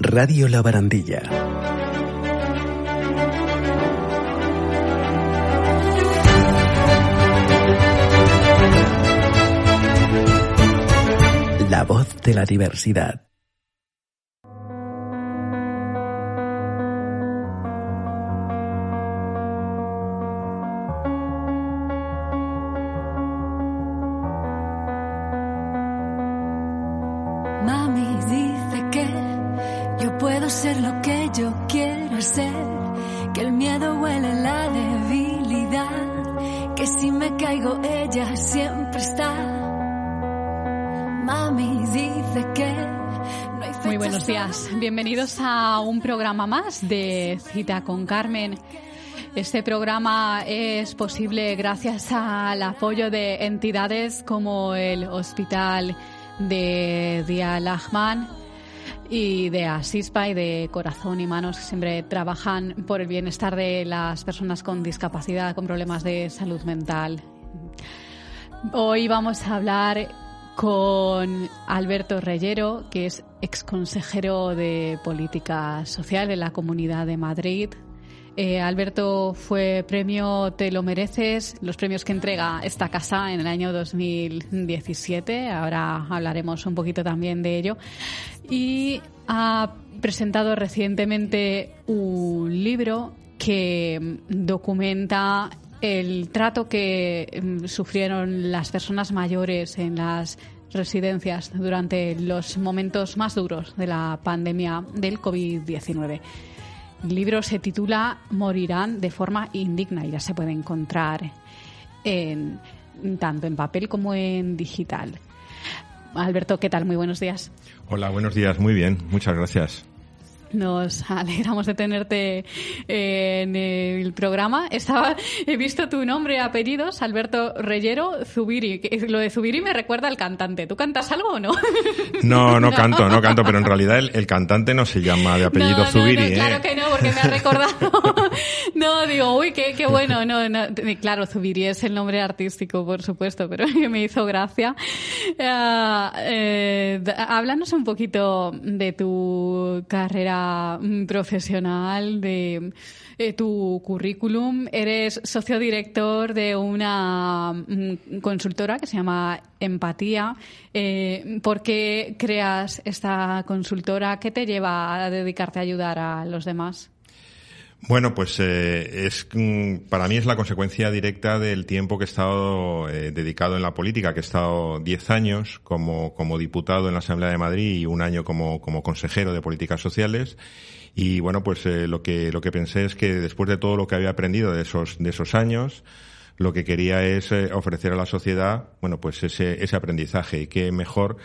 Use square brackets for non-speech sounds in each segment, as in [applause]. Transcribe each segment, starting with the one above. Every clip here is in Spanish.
Radio La Barandilla. La voz de la diversidad. Programa más de Cita con Carmen. Este programa es posible gracias al apoyo de entidades como el Hospital de Dia Lachman y de Asispa y de Corazón y Manos que siempre trabajan por el bienestar de las personas con discapacidad, con problemas de salud mental. Hoy vamos a hablar con Alberto Reyero, que es exconsejero de Política Social de la Comunidad de Madrid. Eh, Alberto fue premio Te lo mereces, los premios que entrega esta casa en el año 2017. Ahora hablaremos un poquito también de ello. Y ha presentado recientemente un libro que documenta el trato que mm, sufrieron las personas mayores en las residencias durante los momentos más duros de la pandemia del COVID-19. El libro se titula Morirán de forma indigna y ya se puede encontrar en, tanto en papel como en digital. Alberto, ¿qué tal? Muy buenos días. Hola, buenos días. Muy bien, muchas gracias. Nos alegramos de tenerte en el programa. Estaba, he visto tu nombre y apellidos, Alberto Reyero Zubiri. Lo de Zubiri me recuerda al cantante. ¿Tú cantas algo o no? No, [laughs] no canto, no canto, pero en realidad el, el cantante no se llama de apellido no, Zubiri, no, ¿eh? claro que no, porque me ha recordado. [laughs] no, digo, uy, qué, qué bueno. No, no, claro, Zubiri es el nombre artístico, por supuesto, pero [laughs] me hizo gracia. Eh, d- háblanos un poquito de tu carrera mm, profesional, de eh, tu currículum. Eres socio director de una mm, consultora que se llama Empatía. Eh, ¿Por qué creas esta consultora? ¿Qué te lleva a dedicarte a ayudar a los demás? Bueno, pues eh, es mm, para mí es la consecuencia directa del tiempo que he estado eh, dedicado en la política, que he estado 10 años como, como diputado en la Asamblea de Madrid y un año como, como consejero de políticas sociales. Y bueno, pues eh, lo que lo que pensé es que después de todo lo que había aprendido de esos de esos años, lo que quería es eh, ofrecer a la sociedad, bueno, pues ese ese aprendizaje y qué mejor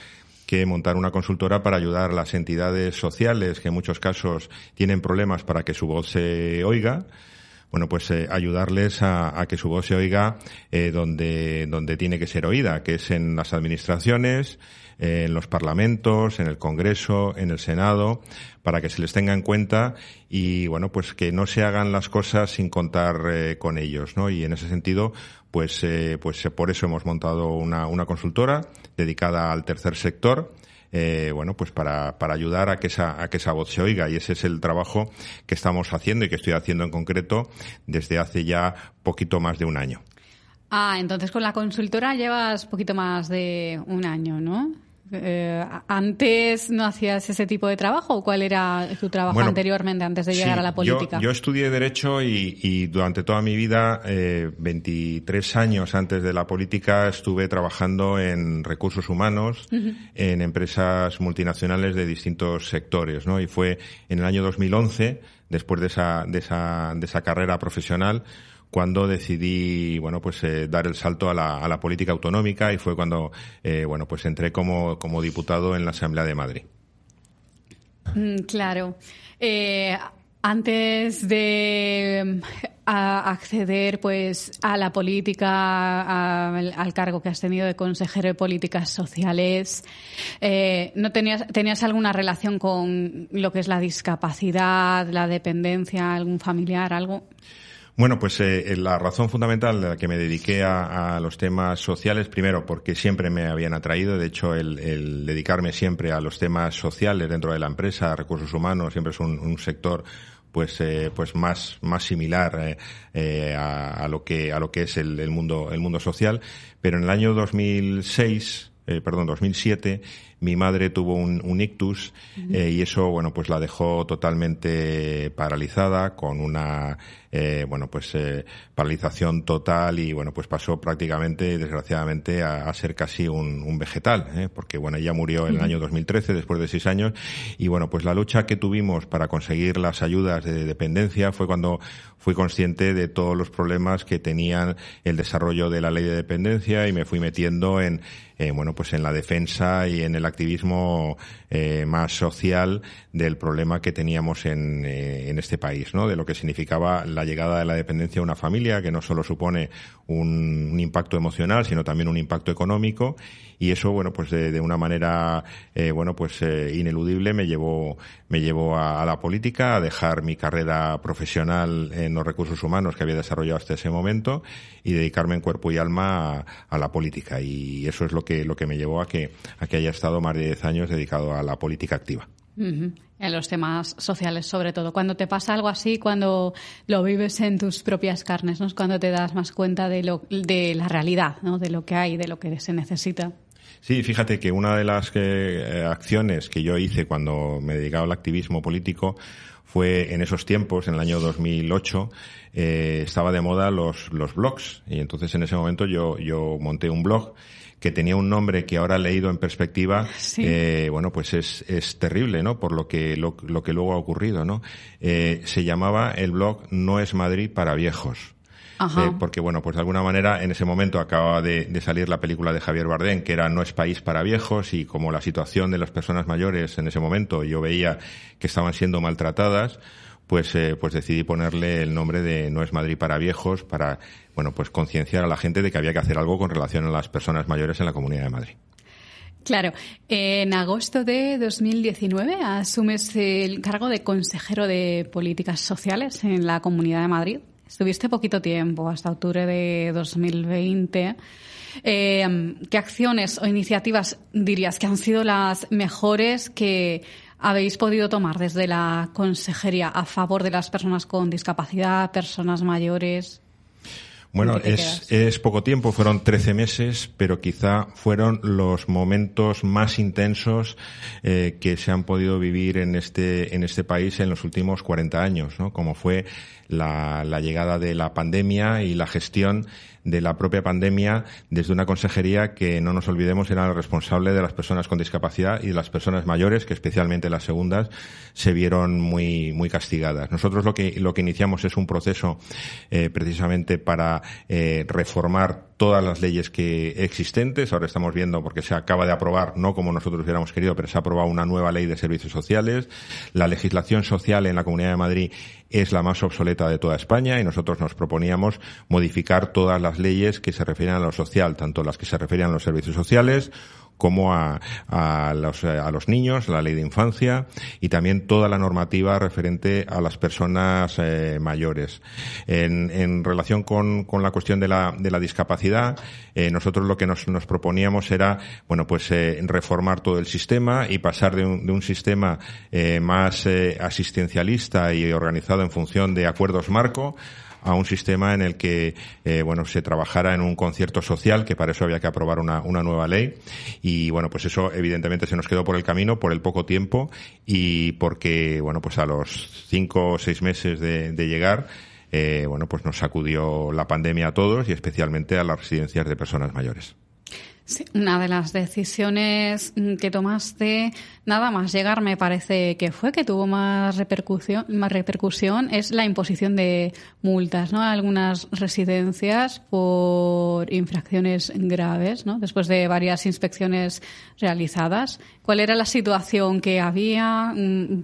que montar una consultora para ayudar a las entidades sociales que en muchos casos tienen problemas para que su voz se oiga. Bueno, pues eh, ayudarles a, que su voz se oiga eh, donde, donde tiene que ser oída, que es en las administraciones, en los parlamentos, en el Congreso, en el Senado, para que se les tenga en cuenta y, bueno, pues que no se hagan las cosas sin contar eh, con ellos, ¿no? Y en ese sentido, pues, eh, pues por eso hemos montado una, una consultora dedicada al tercer sector, eh, bueno, pues para, para ayudar a que, esa, a que esa voz se oiga. Y ese es el trabajo que estamos haciendo y que estoy haciendo en concreto desde hace ya poquito más de un año. Ah, entonces con la consultora llevas poquito más de un año, ¿no? Eh, ¿Antes no hacías ese tipo de trabajo o cuál era tu trabajo Bueno, anteriormente antes de llegar Sí, a la yo- política? Yo, estudié Derecho y, y durante toda mi vida, eh, 23 años antes de la política, estuve trabajando en recursos humanos, en empresas multinacionales de distintos sectores, ¿no? Y fue en el año 2011, después de esa, de esa, de esa carrera profesional, cuando decidí bueno pues eh, dar el salto a la, a la política autonómica y fue cuando eh, bueno pues entré como, como diputado en la Asamblea de Madrid. Mm, Claro. Eh, antes de mm, acceder pues a la política, a- al, cargo que has tenido de consejero de políticas sociales, ¿no tenías, tenías alguna relación con lo que es la discapacidad, la dependencia, algún familiar, algo? Bueno, pues eh, la razón fundamental de la que me dediqué a, los temas sociales, primero porque siempre me habían atraído, de hecho el, dedicarme siempre a los temas sociales dentro de la empresa, recursos humanos, siempre es un, sector pues eh, pues más más similar eh, eh, a, lo que a lo que es el, el, mundo el mundo social. Pero en el año 2006 eh, perdón 2007 mi madre tuvo un, un ictus eh, y eso, bueno, pues la dejó totalmente paralizada con una, eh, bueno, pues eh, paralización total y, bueno, pues pasó prácticamente, desgraciadamente, a, ser casi un, un vegetal, ¿eh? porque, bueno, ella murió en el año 2013, después de seis años, y, bueno, pues la lucha que tuvimos para conseguir las ayudas de dependencia fue cuando fui consciente de todos los problemas que tenían el desarrollo de la ley de dependencia y me fui metiendo en, eh, bueno, pues en la defensa y en el activismo eh, más social del problema que teníamos en, eh, en, este país, ¿no? De lo que significaba la llegada de la dependencia a una familia, que no solo supone un, un impacto emocional, sino también un impacto económico. Y eso, bueno, pues de, una manera, eh, bueno, pues eh, ineludible me llevó, me llevó a, la política, a dejar mi carrera profesional en los recursos humanos que había desarrollado hasta ese momento y dedicarme en cuerpo y alma a, a la política. Y eso es lo que, lo que me llevó a que, a que haya estado más de 10 años dedicado a la política activa. En los temas sociales, sobre todo. Cuando te pasa algo así, cuando lo vives en tus propias carnes, ¿no? es cuando te das más cuenta de, lo, de la realidad, ¿no? de lo que hay, de lo que se necesita. Sí, fíjate que una de las eh, acciones que yo hice cuando me dedicaba al activismo político fue en esos tiempos, en el año 2008, eh, estaba de moda los, los blogs. Y entonces en ese momento yo, yo monté un blog que tenía un nombre que ahora leído en perspectiva, eh, bueno, pues es, es terrible, ¿no? Por lo que, lo, lo que luego ha ocurrido, ¿no? Eh, se llamaba el blog No es Madrid para viejos. Eh, porque bueno, pues de alguna manera en ese momento acababa de, de, salir la película de Javier Bardem, que era No es país para viejos, y como la situación de las personas mayores en ese momento yo veía que estaban siendo maltratadas, pues, eh, pues decidí ponerle el nombre de No es Madrid para viejos para, bueno, pues concienciar a la gente de que había que hacer algo con relación a las personas mayores en la Comunidad de Madrid. Claro, en agosto de 2019 asumes el cargo de consejero de políticas sociales en la Comunidad de Madrid. Estuviste poquito tiempo, hasta octubre de 2020. Eh, ¿Qué acciones o iniciativas dirías que han sido las mejores que habéis podido tomar desde la consejería a favor de las personas con discapacidad, personas mayores? Bueno, es, es, poco tiempo, fueron 13 meses, pero quizá fueron los momentos más intensos eh, que se han podido vivir en este, en este país en los últimos 40 años, ¿no? Como fue la, la llegada de la pandemia y la gestión de la propia pandemia desde una consejería que, no nos olvidemos, era la responsable de las personas con discapacidad y de las personas mayores, que especialmente las segundas se vieron muy, muy castigadas. Nosotros lo que, lo que iniciamos es un proceso eh, precisamente para eh, reformar todas las leyes que existentes. Ahora estamos viendo, porque se acaba de aprobar, no como nosotros hubiéramos querido, pero se ha aprobado una nueva ley de servicios sociales. La legislación social en la Comunidad de Madrid es la más obsoleta de toda España y nosotros nos proponíamos modificar todas las leyes que se refieren a lo social, tanto las que se refieren a los servicios sociales como a, a, los, a los niños, la ley de infancia y también toda la normativa referente a las personas eh, mayores. En, en relación con, con, la cuestión de la, de la discapacidad, eh, nosotros lo que nos, nos, proponíamos era, bueno, pues eh, reformar todo el sistema y pasar de un, de un sistema más asistencialista y organizado en función de acuerdos marco a un sistema en el que eh, bueno se trabajara en un concierto social que para eso había que aprobar una, una nueva ley y bueno pues eso evidentemente se nos quedó por el camino por el poco tiempo y porque bueno pues a los cinco o seis meses de, llegar eh, bueno pues nos sacudió la pandemia a todos y especialmente a las residencias de personas mayores. Una de las decisiones que tomaste, nada más llegar, me parece que fue que tuvo más repercusión, más repercusión, es la imposición de multas, ¿no? A algunas residencias por infracciones graves, ¿no? Después de varias inspecciones realizadas. ¿Cuál era la situación que había?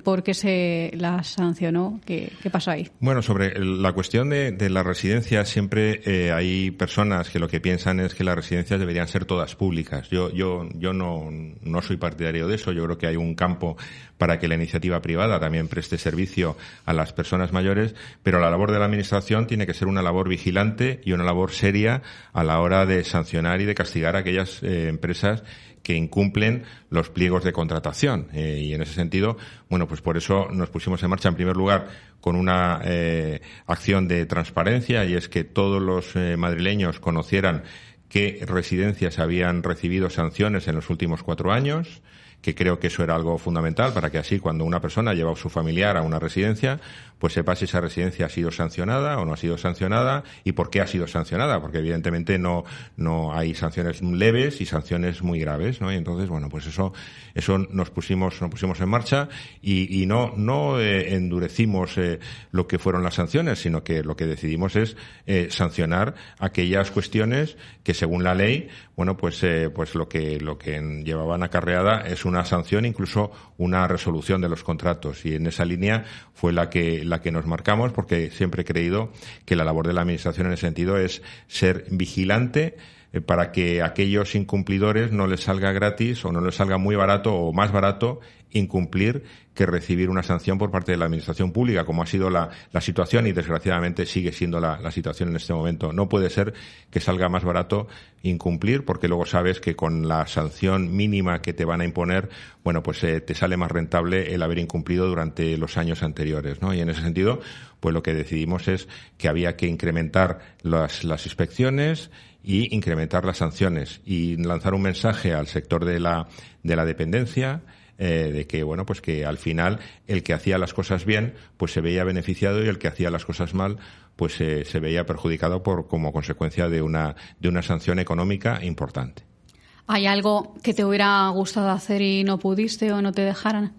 ¿Por qué se la sancionó? ¿Qué, qué pasó ahí? Bueno, sobre la cuestión de, de las residencias, siempre eh, hay personas que lo que piensan es que las residencias deberían ser todas públicas. Yo, yo, yo no, no soy partidario de eso. Yo creo que hay un campo para que la iniciativa privada también preste servicio a las personas mayores, pero la labor de la Administración tiene que ser una labor vigilante y una labor seria a la hora de sancionar y de castigar a aquellas eh, empresas que incumplen los pliegos de contratación. Eh, y en ese sentido, bueno, pues por eso nos pusimos en marcha, en primer lugar, con una eh, acción de transparencia, y es que todos los madrileños conocieran qué residencias habían recibido sanciones en los últimos cuatro años, que creo que eso era algo fundamental para que así cuando una persona lleva a su familiar a una residencia, pues sepa si esa residencia ha sido sancionada o no ha sido sancionada y por qué ha sido sancionada, porque evidentemente no, no hay sanciones leves y sanciones muy graves, ¿no? Y entonces, bueno, pues eso, eso nos pusimos, nos pusimos en marcha y, y no, no eh, endurecimos eh, lo que fueron las sanciones, sino que lo que decidimos es eh, sancionar aquellas cuestiones que según la ley, bueno, pues, pues lo que, lo que llevaban acarreada es una sanción, incluso una resolución de los contratos. Y en esa línea fue la que, la que nos marcamos, porque siempre he creído que la labor de la Administración en ese sentido es ser vigilante eh, para que aquellos incumplidores no les salga gratis o no les salga muy barato o más barato incumplir que recibir una sanción por parte de la Administración Pública, como ha sido la, la situación y desgraciadamente sigue siendo la, la, situación en este momento. No puede ser que salga más barato incumplir, porque luego sabes que con la sanción mínima que te van a imponer, bueno, pues eh, te sale más rentable el haber incumplido durante los años anteriores, ¿no? Y en ese sentido, pues lo que decidimos es que había que incrementar las, las inspecciones y incrementar las sanciones y lanzar un mensaje al sector de la, de la dependencia, eh, de que bueno pues que al final el que hacía las cosas bien pues se veía beneficiado y el que hacía las cosas mal pues eh, se veía perjudicado por como consecuencia de una de una sanción económica importante. ¿Hay algo que te hubiera gustado hacer y no pudiste o no te dejaran?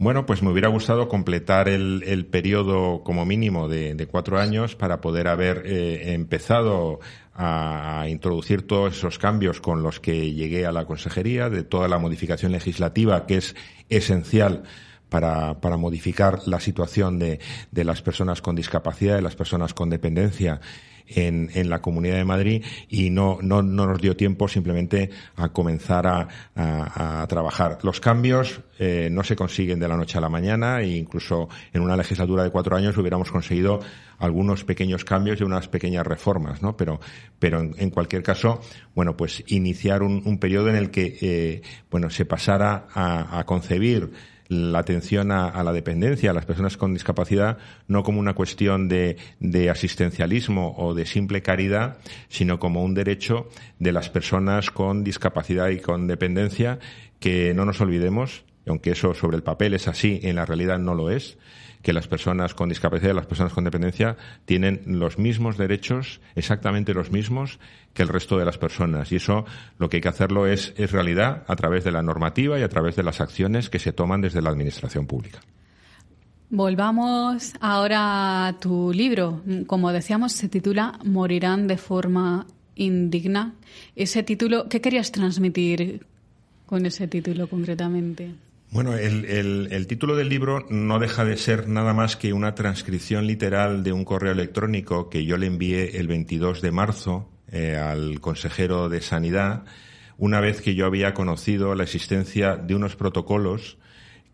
Bueno, pues me hubiera gustado completar el, el periodo como mínimo de, de, cuatro años para poder haber eh, empezado a, introducir todos esos cambios con los que llegué a la consejería, de toda la modificación legislativa que es esencial para, para modificar la situación de, de las personas con discapacidad, de las personas con dependencia en, en la Comunidad de Madrid y no, no, no nos dio tiempo simplemente a comenzar a, a, a trabajar. Los cambios eh, no se consiguen de la noche a la mañana e incluso en una legislatura de cuatro años hubiéramos conseguido algunos pequeños cambios y unas pequeñas reformas, ¿no? Pero, pero en, en cualquier caso, bueno, pues iniciar un, un periodo en el que, eh, bueno, se pasara a, a concebir la atención a, la dependencia, a las personas con discapacidad, no como una cuestión de, de, asistencialismo o de simple caridad, sino como un derecho de las personas con discapacidad y con dependencia, que no nos olvidemos, aunque eso sobre el papel es así, en la realidad no lo es, que las personas con discapacidad y las personas con dependencia tienen los mismos derechos, exactamente los mismos que el resto de las personas. Y eso lo que hay que hacerlo es, es realidad a través de la normativa y a través de las acciones que se toman desde la Administración Pública. Volvamos ahora a tu libro. Como decíamos, se titula Morirán de forma indigna. Ese título, ¿qué querías transmitir con ese título concretamente? Bueno, el, el, el, título del libro no deja de ser nada más que una transcripción literal de un correo electrónico que yo le envié el 22 de marzo eh, al consejero de Sanidad, una vez que yo había conocido la existencia de unos protocolos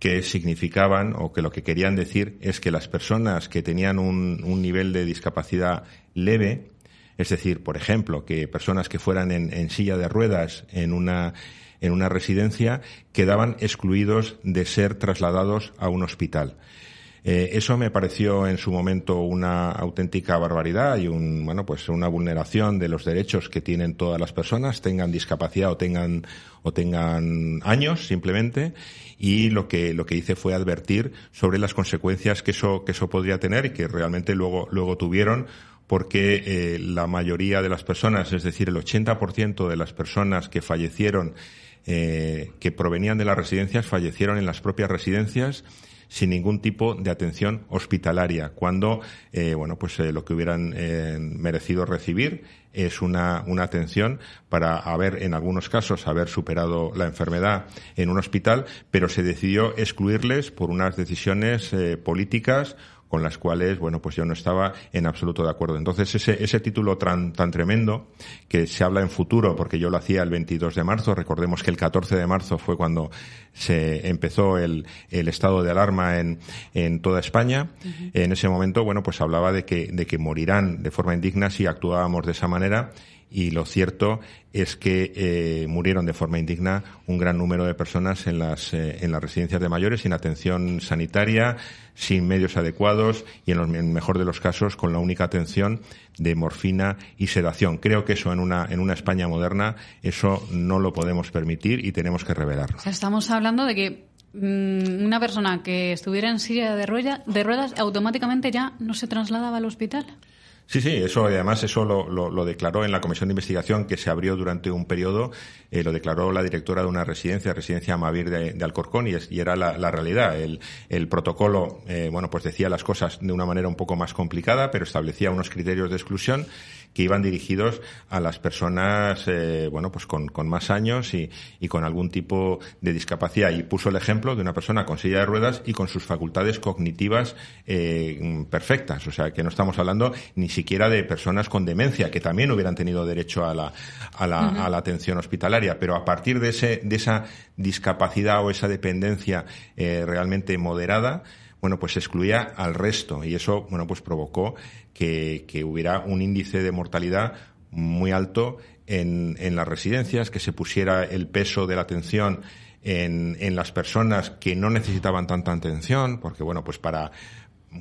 que significaban o que lo que querían decir es que las personas que tenían un, un nivel de discapacidad leve, es decir, por ejemplo, que personas que fueran en, en silla de ruedas en una en una residencia quedaban excluidos de ser trasladados a un hospital. Eh, eso me pareció en su momento una auténtica barbaridad y un, bueno, pues una vulneración de los derechos que tienen todas las personas, tengan discapacidad o tengan, o tengan años simplemente. Y lo que, lo que hice fue advertir sobre las consecuencias que eso, que eso podría tener y que realmente luego, luego tuvieron porque eh, la mayoría de las personas, es decir, el 80% de las personas que fallecieron eh, que provenían de las residencias fallecieron en las propias residencias sin ningún tipo de atención hospitalaria, cuando eh, bueno pues lo que hubieran merecido recibir es una, una atención para haber, en algunos casos, haber superado la enfermedad en un hospital, pero se decidió excluirles por unas decisiones políticas con las cuales, bueno, pues yo no estaba en absoluto de acuerdo. Entonces, ese, ese título tan, tan tremendo, que se habla en futuro, porque yo lo hacía el 22 de marzo, recordemos que el 14 de marzo fue cuando se empezó el, el estado de alarma en, en toda España. En ese momento, bueno, pues hablaba de que, de que morirán de forma indigna si actuábamos de esa manera y lo cierto es que eh, murieron de forma indigna un gran número de personas en las, eh, en las residencias de mayores sin atención sanitaria, sin medios adecuados y en, el mejor de los casos con la única atención de morfina y sedación. Creo que eso en una, en una España moderna, eso no lo podemos permitir y tenemos que revelarlo. estamos hablando de que mm, una persona que estuviera en silla de, de ruedas automáticamente ya no se trasladaba al hospital. Sí, sí, eso además eso lo, lo, declaró en la comisión de investigación que se abrió durante un periodo, eh, lo declaró la directora de una residencia, residencia Mavir de, Alcorcón, y, y era la, realidad. El, el protocolo, eh, bueno, pues decía las cosas de una manera un poco más complicada, pero establecía unos criterios de exclusión que iban dirigidos a las personas, eh, bueno, pues con, con más años y, y, con algún tipo de discapacidad. Y puso el ejemplo de una persona con silla de ruedas y con sus facultades cognitivas eh, perfectas. O sea, que no estamos hablando ni siquiera de personas con demencia, que también hubieran tenido derecho a la, a la, a la atención hospitalaria. Pero a partir de, ese, de esa discapacidad o esa dependencia eh, realmente moderada, bueno, pues excluía al resto y eso, bueno, pues provocó que, que hubiera un índice de mortalidad muy alto en, en, las residencias, que se pusiera el peso de la atención en, en las personas que no necesitaban tanta atención, porque bueno, pues para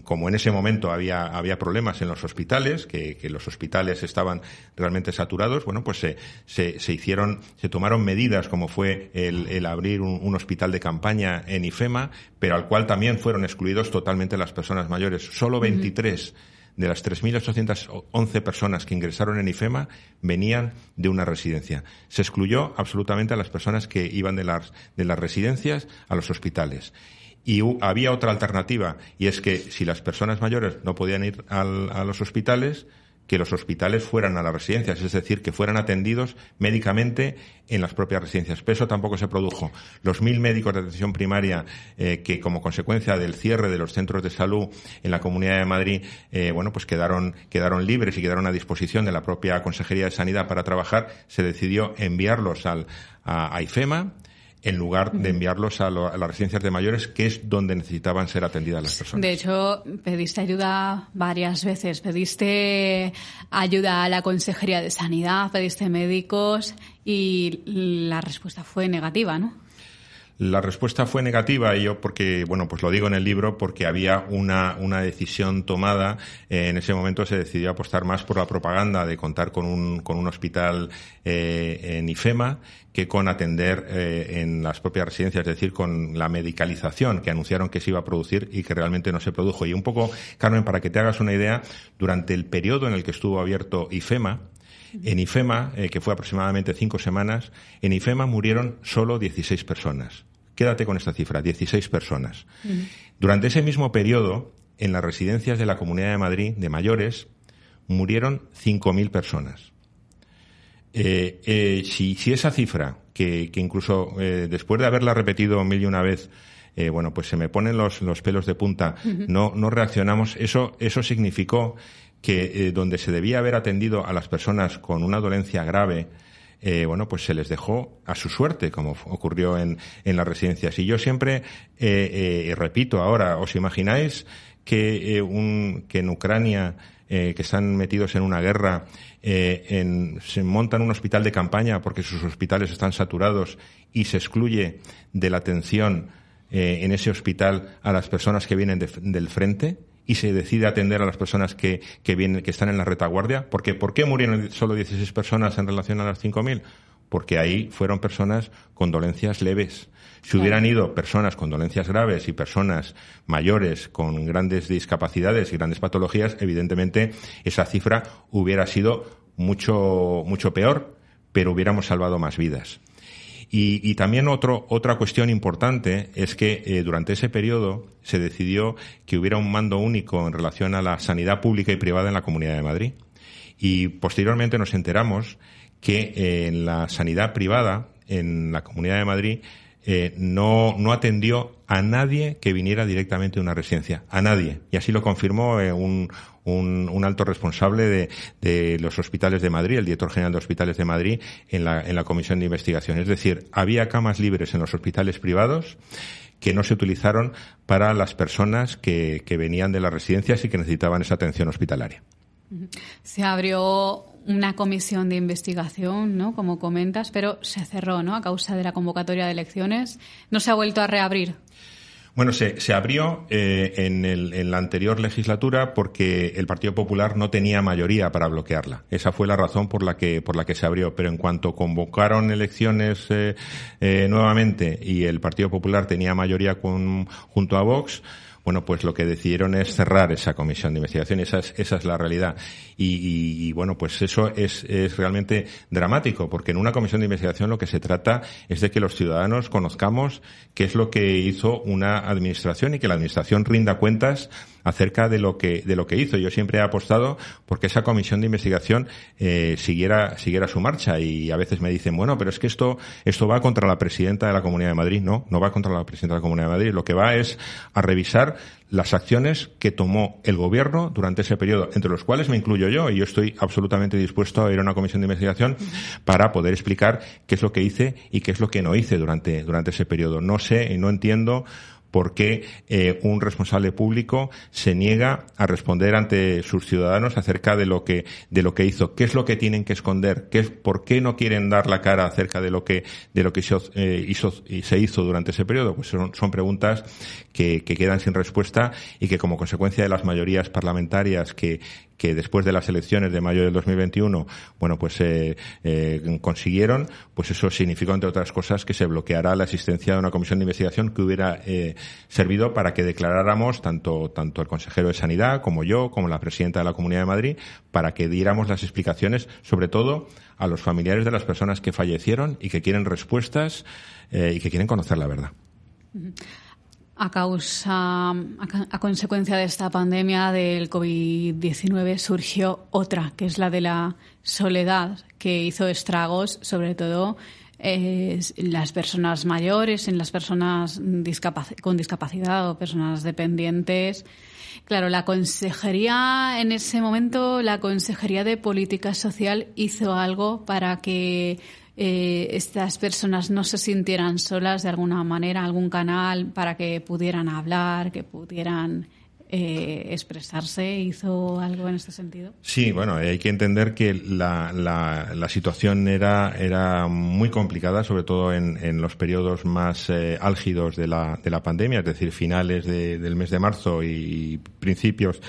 como en ese momento había, había problemas en los hospitales, que, que los hospitales estaban realmente saturados, bueno, pues se, se, se hicieron, se tomaron medidas como fue el, el abrir un, un, hospital de campaña en IFEMA, pero al cual también fueron excluidos totalmente las personas mayores. Solo 23 uh -huh. De las 3.811 personas que ingresaron en IFEMA venían de una residencia. Se excluyó absolutamente a las personas que iban de las, de las residencias a los hospitales. Y había otra alternativa, y es que si las personas mayores no podían ir a los hospitales, que los hospitales fueran a las residencias, es decir, que fueran atendidos médicamente en las propias residencias. Pero eso tampoco se produjo. Los mil médicos de atención primaria eh, que, como consecuencia del cierre de los centros de salud en la Comunidad de Madrid, eh, bueno, pues quedaron, quedaron libres y quedaron a disposición de la propia Consejería de Sanidad para trabajar, se decidió enviarlos al, a, a IFEMA, en lugar de enviarlos a, lo, a, las residencias de mayores, que es donde necesitaban ser atendidas las personas. De hecho, pediste ayuda varias veces. Pediste ayuda a la Consejería de Sanidad, pediste médicos y la respuesta fue negativa, ¿no? La respuesta fue negativa y yo porque, bueno, pues lo digo en el libro porque había una, una decisión tomada. Eh, en ese momento se decidió apostar más por la propaganda de contar con un, con un hospital eh, en IFEMA que con atender eh, en las propias residencias, es decir, con la medicalización que anunciaron que se iba a producir y que realmente no se produjo. Y un poco, Carmen, para que te hagas una idea, durante el periodo en el que estuvo abierto IFEMA, en IFEMA, eh, que fue aproximadamente cinco semanas, en IFEMA murieron solo 16 personas. Quédate con esta cifra, 16 personas. Uh -huh. Durante ese mismo periodo, en las residencias de la Comunidad de Madrid de mayores, murieron 5.000 personas. Eh, eh, si, si, esa cifra, que, que incluso eh, después de haberla repetido mil y una vez, bueno, pues se me ponen los, los pelos de punta, uh -huh. no, no reaccionamos, eso, eso significó que eh, donde se debía haber atendido a las personas con una dolencia grave, eh, bueno, pues se les dejó a su suerte, como ocurrió en, en las residencias. Y yo siempre eh, eh, repito ahora, ¿os imagináis que, eh, un, que en Ucrania, eh, que están metidos en una guerra, eh, en, se montan un hospital de campaña porque sus hospitales están saturados y se excluye de la atención eh, en ese hospital a las personas que vienen de, del frente? Y se decide atender a las personas que, que vienen, que están en la retaguardia. Porque, ¿Por qué murieron solo 16 personas en relación a las 5.000? Porque ahí fueron personas con dolencias leves. Si hubieran ido personas con dolencias graves y personas mayores con grandes discapacidades y grandes patologías, evidentemente esa cifra hubiera sido mucho, mucho peor, pero hubiéramos salvado más vidas. Y, también otro, otra cuestión importante es que eh, durante ese periodo se decidió que hubiera un mando único en relación a la sanidad pública y privada en la Comunidad de Madrid. Y posteriormente nos enteramos que eh, en la sanidad privada, en la Comunidad de Madrid, eh, no, no atendió a nadie que viniera directamente de una residencia, a nadie. Y así lo confirmó eh, un, un, un, alto responsable de, de, los hospitales de Madrid, el director general de hospitales de Madrid, en la, en la comisión de investigación. Es decir, había camas libres en los hospitales privados que no se utilizaron para las personas que, que venían de las residencias y que necesitaban esa atención hospitalaria. Se abrió una comisión de investigación, ¿no? Como comentas, pero se cerró, ¿no? A causa de la convocatoria de elecciones. ¿No se ha vuelto a reabrir? Bueno, se, se abrió eh, en, la anterior legislatura porque el Partido Popular no tenía mayoría para bloquearla. Esa fue la razón por la que, por la que se abrió. Pero en cuanto convocaron elecciones eh, eh, nuevamente y el Partido Popular tenía mayoría con, junto a Vox, bueno, pues lo que decidieron es cerrar esa comisión de investigación. Esa es, esa es la realidad. Y, bueno, pues eso es, es realmente dramático, porque en una comisión de investigación lo que se trata es de que los ciudadanos conozcamos qué es lo que hizo una administración y que la administración rinda cuentas acerca de lo que de lo que hizo. Yo siempre he apostado porque esa comisión de investigación eh, siguiera siguiera su marcha y a veces me dicen bueno, pero es que esto esto va contra la presidenta de la Comunidad de Madrid. No, no va contra la presidenta de la Comunidad de Madrid. Lo que va es a revisar las acciones que tomó el gobierno durante ese periodo, entre los cuales me incluyo yo, y yo estoy absolutamente dispuesto a ir a una comisión de investigación para poder explicar qué es lo que hice y qué es lo que no hice durante, durante ese periodo. No sé y no entiendo por qué eh, un responsable público se niega a responder ante sus ciudadanos acerca de lo que de lo que hizo, qué es lo que tienen que esconder, qué por qué no quieren dar la cara acerca de lo que de lo que hizo, eh, hizo y se hizo durante ese periodo. Pues son, son preguntas que quedan sin respuesta y que como consecuencia de las mayorías parlamentarias que que después de las elecciones de mayo del 2021, bueno, pues eh, eh, consiguieron, pues eso significó, entre otras cosas, que se bloqueará la existencia de una comisión de investigación que hubiera eh, servido para que declaráramos, tanto, tanto el consejero de Sanidad como yo, como la presidenta de la Comunidad de Madrid, para que diéramos las explicaciones, sobre todo a los familiares de las personas que fallecieron y que quieren respuestas y que quieren conocer la verdad. A causa, a, consecuencia de esta pandemia del COVID-19 surgió otra, que es la de la soledad, que hizo estragos, sobre todo eh, en las personas mayores, en las personas con discapacidad o personas dependientes. Claro, la consejería, en ese momento, la Consejería de Política Social hizo algo para que eh, estas personas no se sintieran solas de alguna manera, algún canal para que pudieran hablar, que pudieran eh, expresarse? ¿Hizo algo en este sentido? Sí, bueno, hay que entender que la, la, situación era, era muy complicada, sobre todo en, los periodos más eh, álgidos de la, de la pandemia, es decir, finales de, del mes de marzo y principios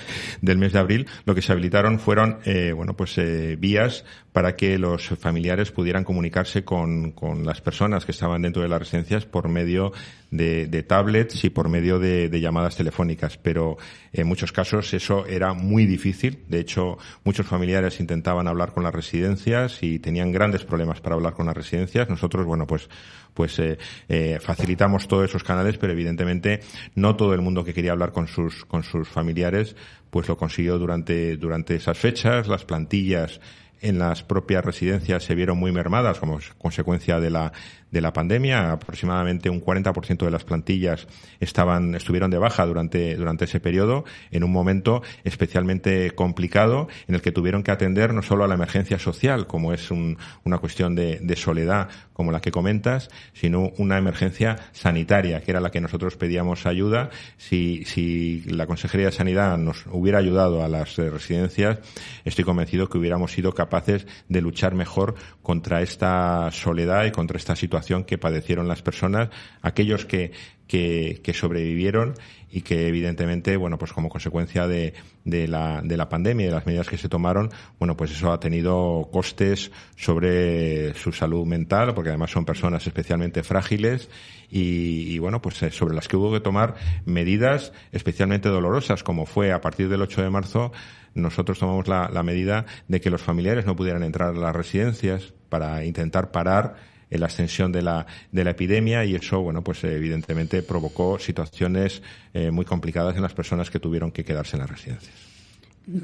del mes de abril. Lo que se habilitaron fueron, eh, bueno, pues vías para que los familiares pudieran comunicarse con, con las personas que estaban dentro de las residencias por medio de, de tablets y por medio de, de, llamadas telefónicas. Pero en muchos casos eso era muy difícil. De hecho, muchos familiares intentaban hablar con las residencias y tenían grandes problemas para hablar con las residencias. Nosotros, bueno, pues pues eh, eh, facilitamos todos esos canales, pero evidentemente no todo el mundo que quería hablar con sus con sus familiares, pues lo consiguió durante durante esas fechas. Las plantillas en las propias residencias se vieron muy mermadas como consecuencia de la de la pandemia. Aproximadamente un 40% de las plantillas estaban, estuvieron de baja durante, durante ese periodo, en un momento especialmente complicado, en el que tuvieron que atender no solo a la emergencia social, como es un, una cuestión de, de soledad, como la que comentas, sino una emergencia sanitaria, que era la que nosotros pedíamos ayuda. Si, si la Consejería de Sanidad nos hubiera ayudado a las residencias, estoy convencido que hubiéramos sido capaces de luchar mejor contra esta soledad y contra esta situación que padecieron las personas, aquellos que, que, sobrevivieron y que evidentemente, bueno, pues como consecuencia de, de, la, de la pandemia y de las medidas que se tomaron, bueno, pues eso ha tenido costes sobre su salud mental, porque además son personas especialmente frágiles y, bueno, pues eh, sobre las que hubo que tomar medidas especialmente dolorosas, como fue a partir del 8 de marzo, nosotros tomamos la medida de que los familiares no pudieran entrar a las residencias para intentar parar la ascensión de la, de la epidemia y eso, bueno, pues evidentemente provocó situaciones eh, muy complicadas en las personas que tuvieron que quedarse en las residencias.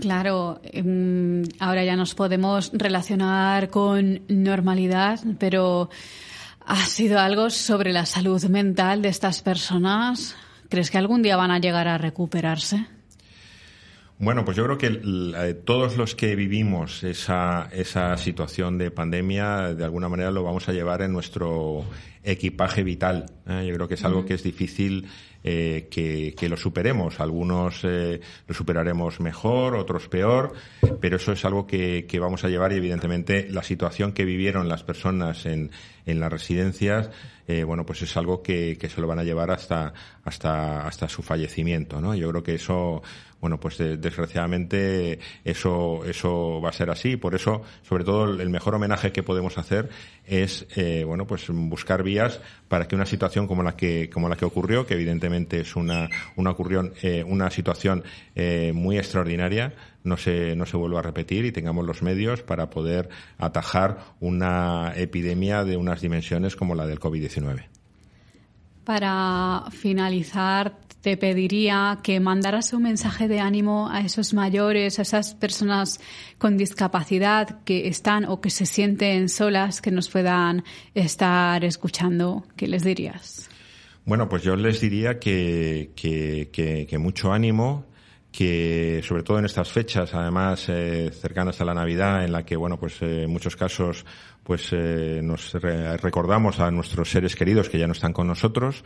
Claro, ahora ya nos podemos relacionar con normalidad, pero ¿Ha sido algo sobre la salud mental de estas personas? ¿Crees que algún día van a llegar a recuperarse? Bueno, pues yo creo que todos los que vivimos esa, esa situación de pandemia, de alguna manera lo vamos a llevar en nuestro equipaje vital. ¿eh? Yo creo que es algo que es difícil eh, que, lo superemos. Algunos eh, lo superaremos mejor, otros peor, pero eso es algo que, vamos a llevar y evidentemente la situación que vivieron las personas en, en las residencias, bueno, pues es algo que, que, se lo van a llevar hasta, hasta, hasta su fallecimiento, ¿no? Yo creo que eso, bueno, pues desgraciadamente eso, eso va a ser así. Por eso, sobre todo, el mejor homenaje que podemos hacer es, bueno, pues buscar vías para que una situación como la que, como la que ocurrió, que evidentemente es una, una, ocurrión, eh, una situación eh, muy extraordinaria, no se, no se vuelva a repetir y tengamos los medios para poder atajar una epidemia de unas dimensiones como la del COVID-19. Para finalizar, te pediría que mandaras un mensaje de ánimo a esos mayores, a esas personas con discapacidad que están o que se sienten solas, que nos puedan estar escuchando. ¿Qué les dirías? Bueno, pues yo les diría que, que, mucho ánimo, que sobre todo en estas fechas, además eh, cercanas a la Navidad, en la que bueno, pues eh, en muchos casos pues eh, nos recordamos a nuestros seres queridos que ya no están con nosotros,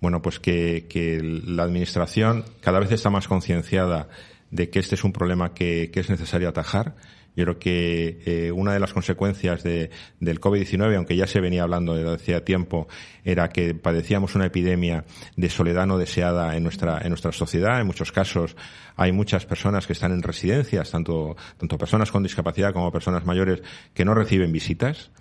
bueno, pues que, que la administración cada vez está más concienciada de que este es un problema que, que es necesario atajar. Yo creo que eh, una de las consecuencias de, del COVID-19, aunque ya se venía hablando desde hacía tiempo, era que padecíamos una epidemia de soledad no deseada en nuestra, en nuestra sociedad. En muchos casos hay muchas personas que están en residencias, tanto, tanto personas con discapacidad como personas mayores, que no reciben visitas.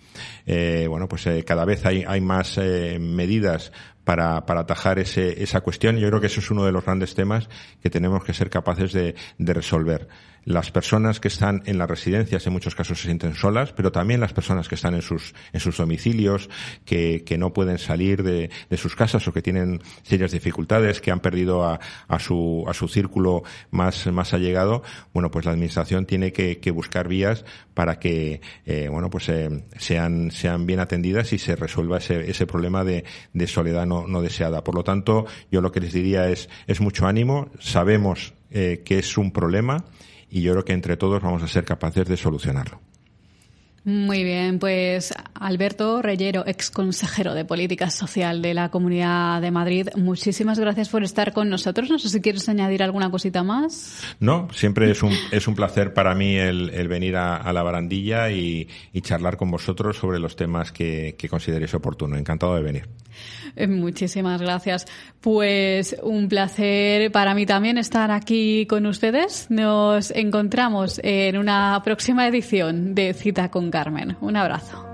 Eh, bueno, pues eh, cada vez hay, hay más eh, medidas para, para atajar ese, esa cuestión. Yo creo que eso es uno de los grandes temas que tenemos que ser capaces de, de resolver. Las personas que están en las residencias en muchos casos se sienten solas, pero también las personas que están en sus, en sus domicilios, que, que no pueden salir de, de sus casas o que tienen serias dificultades, que han perdido a, a, su, a su círculo más, más allegado, bueno, pues la administración tiene que, que buscar vías para que, eh, bueno, pues eh, sean, sean bien atendidas y se resuelva ese, ese problema de, de soledad no no, deseada. Por lo tanto, yo lo que les diría es, es mucho ánimo, sabemos eh, que es un problema y yo creo que entre todos vamos a ser capaces de solucionarlo. Muy bien, pues Alberto Reyero, ex consejero de Política Social de la Comunidad de Madrid, muchísimas gracias por estar con nosotros. No sé si quieres añadir alguna cosita más. No, siempre es un, es un placer para mí el, el venir a, la barandilla y, y, charlar con vosotros sobre los temas que, que consideréis oportuno. Encantado de venir. Eh, muchísimas gracias. Pues un placer para mí también estar aquí con ustedes. Nos encontramos en una próxima edición de Cita con Carmen. Un abrazo.